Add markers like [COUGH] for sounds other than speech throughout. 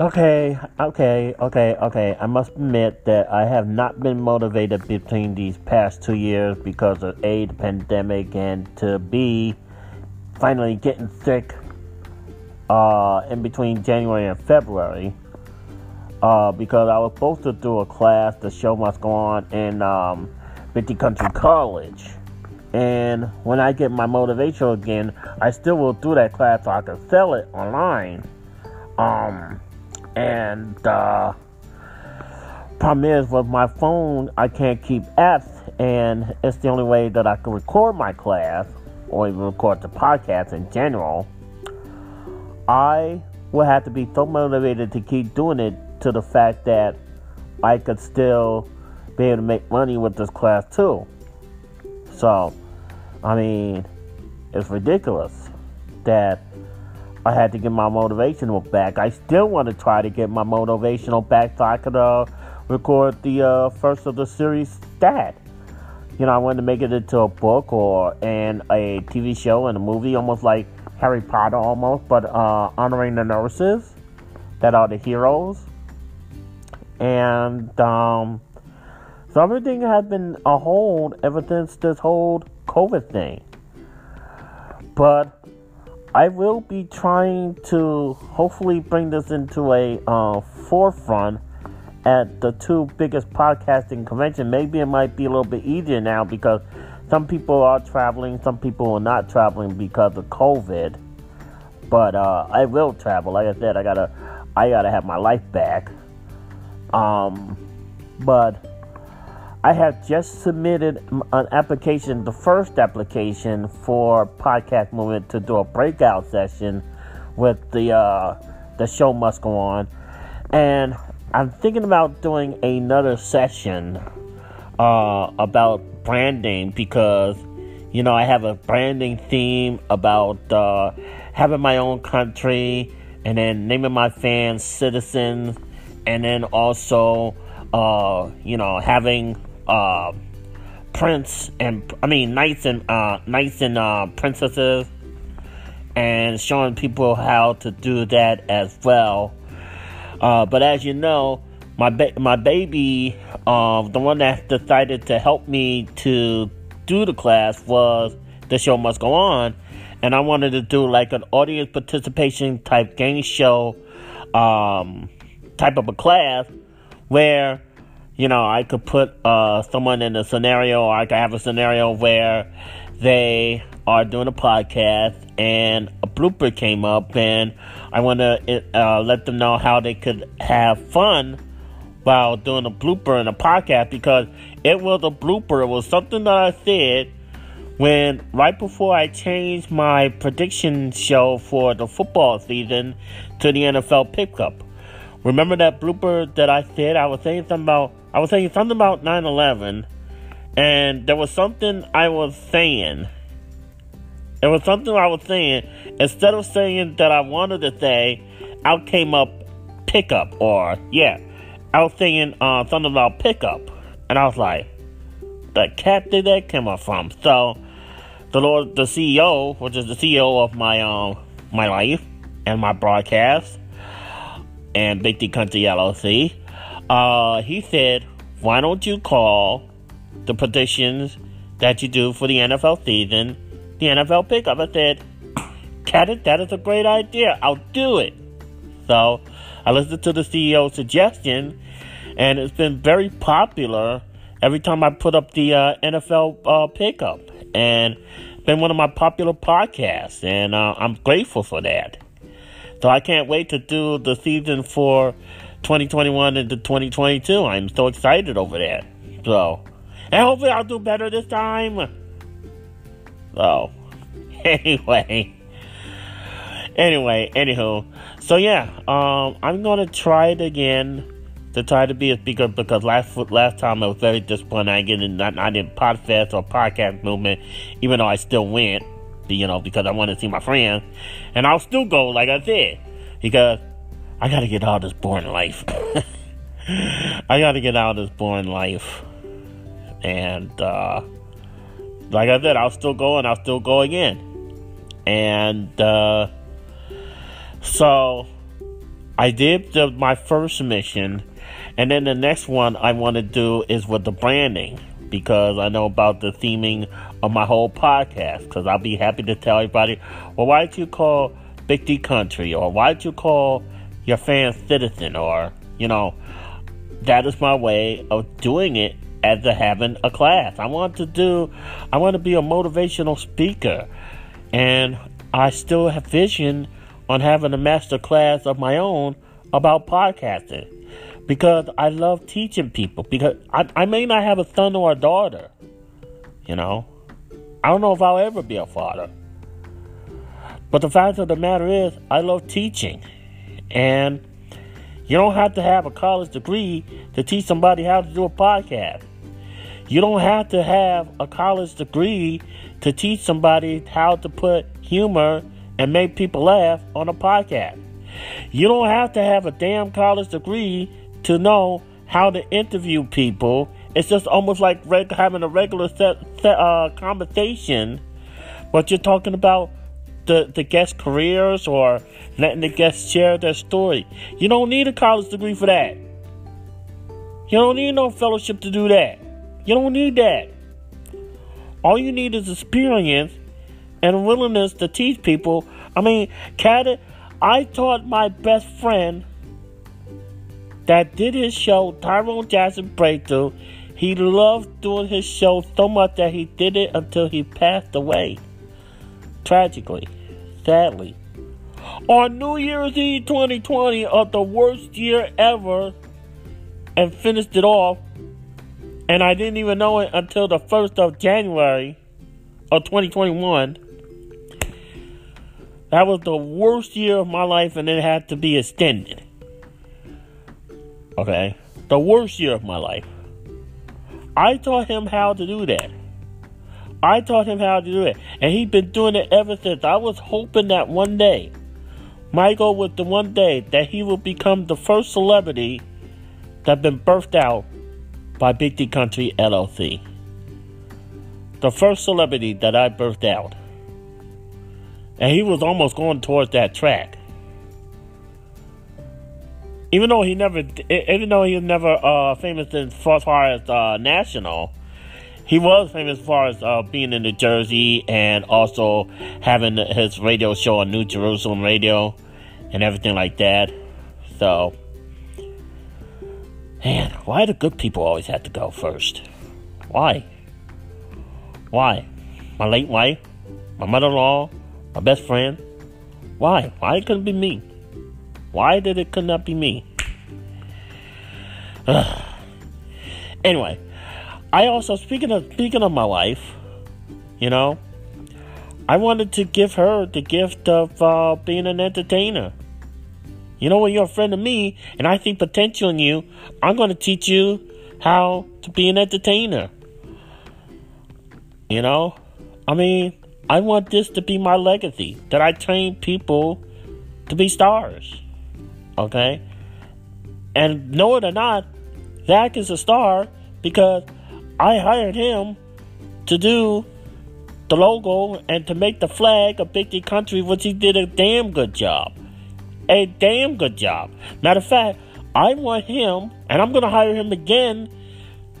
Okay, okay, okay, okay. I must admit that I have not been motivated between these past two years because of A, the pandemic, and to B, finally getting sick uh, in between January and February. Uh, because I was supposed to do a class, the show must go on in um, 50 Country College. And when I get my motivation again, I still will do that class so I can sell it online. Um, and uh, problem is with my phone, I can't keep apps, and it's the only way that I can record my class or even record the podcast in general. I will have to be so motivated to keep doing it to the fact that I could still be able to make money with this class too. So, I mean, it's ridiculous that I had to get my motivational back. I still want to try to get my motivational back so I could uh, record the uh, first of the series stat. You know, I wanted to make it into a book or and a TV show and a movie, almost like Harry Potter, almost, but uh, honoring the nurses that are the heroes. And um, so everything has been a hold ever since this whole COVID thing. But I will be trying to hopefully bring this into a uh, forefront at the two biggest podcasting convention. Maybe it might be a little bit easier now because some people are traveling, some people are not traveling because of COVID. But uh, I will travel. Like I said, I gotta, I gotta have my life back. Um, but I have just submitted an application, the first application for Podcast Movement to do a breakout session with the uh, the show must go on, and I'm thinking about doing another session uh, about branding because you know I have a branding theme about uh, having my own country and then naming my fans citizens, and then also uh, you know having uh, prince and I mean knights and uh, knights and uh, princesses, and showing people how to do that as well. Uh, but as you know, my ba- my baby, uh, the one that decided to help me to do the class was the show must go on, and I wanted to do like an audience participation type game show, um, type of a class where you know, I could put uh, someone in a scenario, or I could have a scenario where they are doing a podcast and a blooper came up, and I want to uh, let them know how they could have fun while doing a blooper in a podcast because it was a blooper. It was something that I said when right before I changed my prediction show for the football season to the NFL pickup. Remember that blooper that I said? I was saying something about I was saying something about 9/11, and there was something I was saying. There was something I was saying. Instead of saying that I wanted to say, I came up pickup, or yeah, I was saying uh, something about pickup, and I was like, the cat did that come up from? So, the Lord, the CEO, which is the CEO of my um my life and my broadcast and Big D Country LLC. Uh, he said, why don't you call the predictions that you do for the NFL season, the NFL pickup? I said, [CLEARS THROAT] Cat, that is a great idea. I'll do it. So I listened to the CEO's suggestion, and it's been very popular every time I put up the uh, NFL uh, pickup. And been one of my popular podcasts, and uh, I'm grateful for that. So I can't wait to do the season for 2021 into 2022. I'm so excited over that. So, and hopefully I'll do better this time. So, [LAUGHS] anyway. Anyway, anywho. So yeah, um, I'm gonna try it again to try to be a speaker because last last time I was very disappointed. I in not, not in Podfest or podcast movement, even though I still went you know, because I wanted to see my friends. And I'll still go, like I said, because I got to get out of this boring life. [LAUGHS] I got to get out of this boring life. And, uh, like I said, I'll still go and I'll still go again. And, uh, so I did the, my first mission, and then the next one I want to do is with the branding because I know about the theming of my whole podcast. Because I'll be happy to tell everybody, well, why don't you call Big D Country, or why don't you call your fan Citizen, or you know, that is my way of doing it as a having a class. I want to do, I want to be a motivational speaker, and I still have vision on having a master class of my own about podcasting because I love teaching people. Because I, I may not have a son or a daughter, you know, I don't know if I'll ever be a father. But the fact of the matter is, I love teaching. And you don't have to have a college degree to teach somebody how to do a podcast. You don't have to have a college degree to teach somebody how to put humor and make people laugh on a podcast. You don't have to have a damn college degree to know how to interview people. It's just almost like reg- having a regular set, set uh, conversation, but you're talking about the, the guest careers or letting the guests share their story. You don't need a college degree for that. You don't need no fellowship to do that. You don't need that. All you need is experience and willingness to teach people. I mean, Cat, I taught my best friend that did his show, Tyrone Jackson Breakthrough. He loved doing his show so much that he did it until he passed away. Tragically, sadly. On New Year's Eve 2020, of the worst year ever, and finished it off. And I didn't even know it until the 1st of January of 2021. That was the worst year of my life, and it had to be extended. Okay? The worst year of my life. I taught him how to do that. I taught him how to do it. And he's been doing it ever since. I was hoping that one day, goal was the one day that he would become the first celebrity that been birthed out by Big D Country LLC. The first celebrity that I birthed out. And he was almost going towards that track. Even though he never, even though he was never uh, famous as far as uh, national, he was famous as far as uh, being in New Jersey and also having his radio show on New Jerusalem Radio and everything like that. So, man, why do good people always have to go first? Why? Why? My late wife, my mother-in-law, my best friend. Why? Why it couldn't be me? Why did it could not be me? [SIGHS] anyway, I also speaking of speaking of my wife, you know, I wanted to give her the gift of uh, being an entertainer. You know, when you're a friend of me and I see potential in you, I'm going to teach you how to be an entertainer. You know, I mean, I want this to be my legacy that I train people to be stars. Okay? And know it or not, Zach is a star because I hired him to do the logo and to make the flag of Big D Country, which he did a damn good job. A damn good job. Matter of fact, I want him, and I'm going to hire him again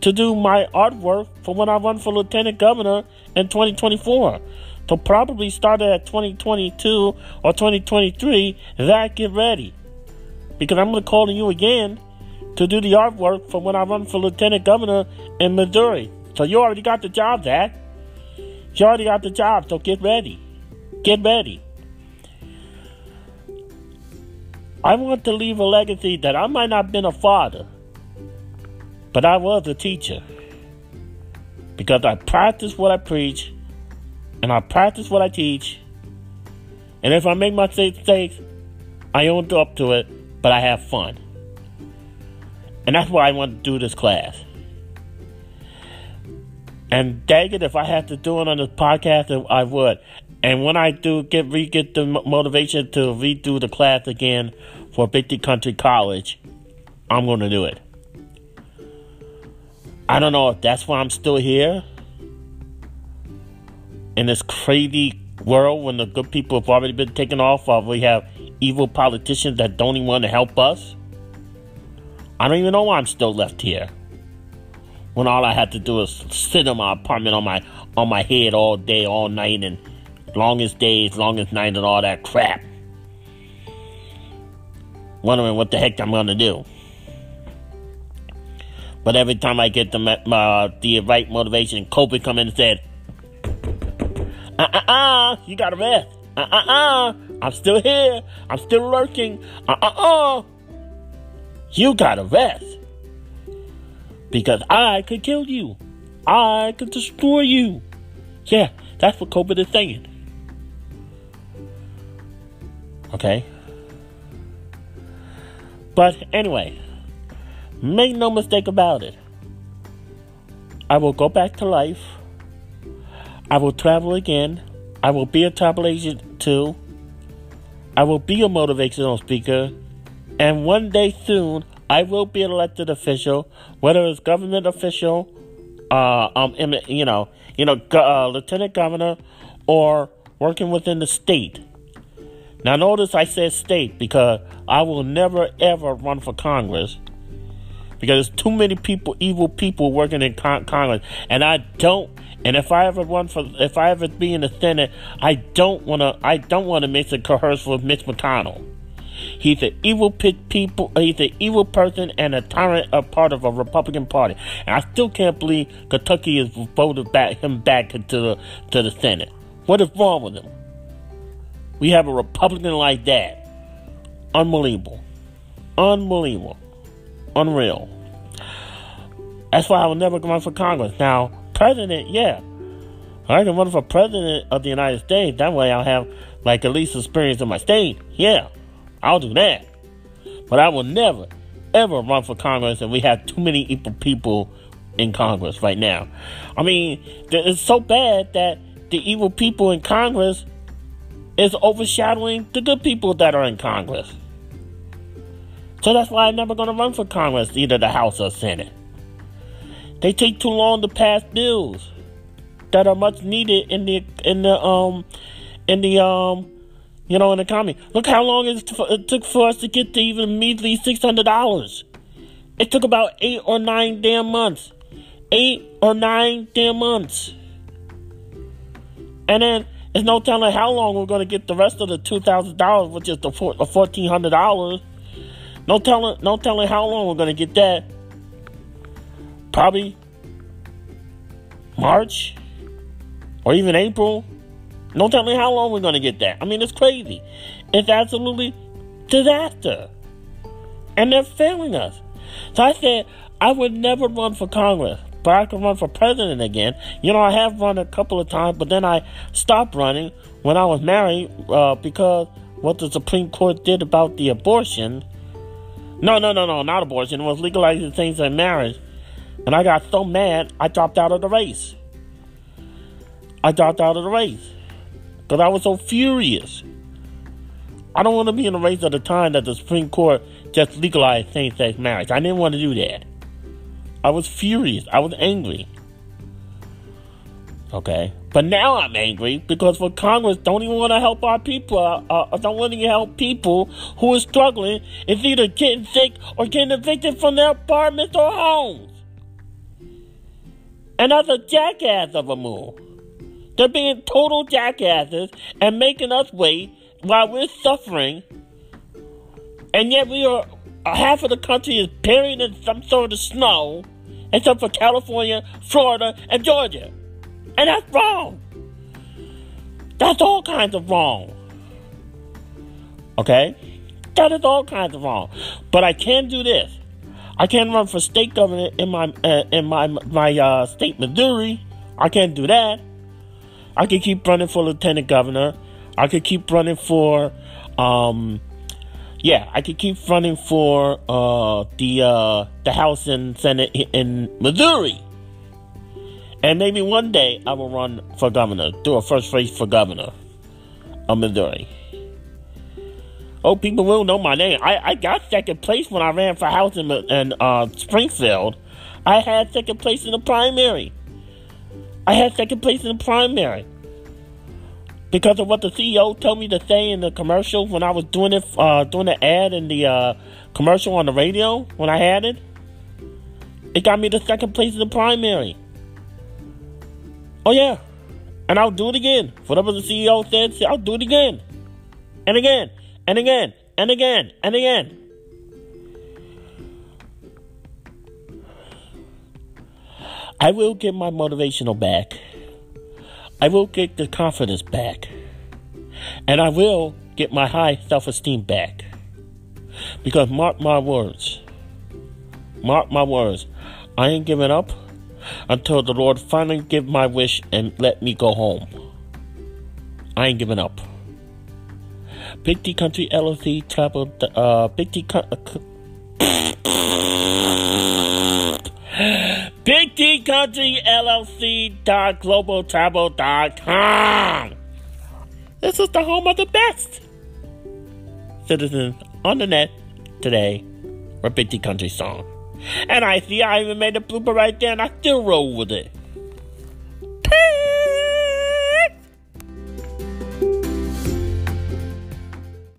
to do my artwork for when I run for lieutenant governor in 2024 to probably start at 2022 or 2023, that get ready. Because I'm going to call on you again to do the artwork for when I run for lieutenant governor in Missouri. So you already got the job, Zach. You already got the job, so get ready. Get ready. I want to leave a legacy that I might not have been a father, but I was a teacher. Because I practice what I preach and I practice what I teach. And if I make my mistakes, I own up to it, but I have fun. And that's why I want to do this class. And dang it, if I had to do it on this podcast, I would. And when I do get re get the motivation to redo the class again for Big D Country College, I'm going to do it. I don't know if that's why I'm still here in this crazy world when the good people have already been taken off. While we have evil politicians that don't even want to help us. I don't even know why I'm still left here. When all I had to do is sit in my apartment on my on my head all day, all night, and longest days, longest night, and all that crap. Wondering what the heck I'm gonna do. But every time I get the uh, the right motivation, COVID come in and said, "Uh uh uh, you gotta rest. Uh uh uh, I'm still here. I'm still lurking. Uh uh uh, you gotta rest because I could kill you. I could destroy you. Yeah, that's what COVID is saying. Okay. But anyway, Make no mistake about it. I will go back to life. I will travel again. I will be a travel agent too. I will be a motivational speaker. And one day soon, I will be an elected official, whether it's government official, uh, um, you know, you know, uh, lieutenant governor, or working within the state. Now, notice I said state because I will never ever run for Congress because there's too many people, evil people working in con- Congress, and I don't. And if I ever run for, if I ever be in the Senate, I don't want to. I don't want to mix and coerce with Mitch McConnell. He's an evil people. Uh, he's an evil person and a tyrant, a part of a Republican Party. And I still can't believe Kentucky has voted back him back into the to the Senate. What is wrong with him? We have a Republican like that. Unbelievable. Unbelievable. Unreal. That's why I will never run for Congress. Now, president, yeah. I can run for president of the United States. That way I'll have, like, at least experience in my state. Yeah, I'll do that. But I will never, ever run for Congress and we have too many evil people in Congress right now. I mean, it's so bad that the evil people in Congress is overshadowing the good people that are in Congress. So that's why I'm never going to run for Congress, either the House or Senate. They take too long to pass bills that are much needed in the in the um in the um you know in the economy. Look how long it took for us to get to even measly six hundred dollars. It took about eight or nine damn months. Eight or nine damn months. And then there's no telling how long we're going to get the rest of the two thousand dollars, which is the fourteen hundred dollars. No telling, no telling how long we're going to get that probably March or even April. No me how long we're going to get that. I mean, it's crazy. It's absolutely disaster. And they're failing us. So I said, I would never run for Congress, but I could run for president again. You know, I have run a couple of times, but then I stopped running when I was married uh, because what the Supreme Court did about the abortion. No, no, no, no, not abortion. It was legalizing things in marriage. And I got so mad, I dropped out of the race. I dropped out of the race because I was so furious. I don't want to be in a race at the time that the Supreme Court just legalized same sex marriage. I didn't want to do that. I was furious. I was angry. Okay? But now I'm angry because for Congress don't even want to help our people, uh, uh, don't want to help people who are struggling. It's either getting sick or getting evicted from their apartments or homes. And that's a jackass of a move. They're being total jackasses and making us wait while we're suffering. And yet we are half of the country is buried in some sort of snow, except for California, Florida, and Georgia. And that's wrong. That's all kinds of wrong. Okay? That is all kinds of wrong. But I can do this. I can't run for state governor in my uh, in my my uh, state, Missouri. I can't do that. I could keep running for lieutenant governor. I could keep running for, um, yeah, I could keep running for uh, the uh, the House and Senate in Missouri. And maybe one day I will run for governor, do a first race for governor of Missouri. Oh, people will know my name. I, I got second place when I ran for House in, in uh, Springfield. I had second place in the primary. I had second place in the primary. because of what the CEO told me to say in the commercial when I was doing it, uh, doing the ad in the uh, commercial on the radio when I had it. It got me the second place in the primary. Oh yeah, and I'll do it again. Whatever the CEO said, I'll do it again, and again, and again, and again, and again. I will get my motivational back. I will get the confidence back. And I will get my high self esteem back. Because mark my words. Mark my words. I ain't giving up until the Lord finally give my wish and let me go home. I ain't giving up. Big D Country LLC travel uh Big D Country LLC dot global travel dot com. This is the home of the best citizens on the net today D Country song. And I see I even made a blooper right there and I still roll with it.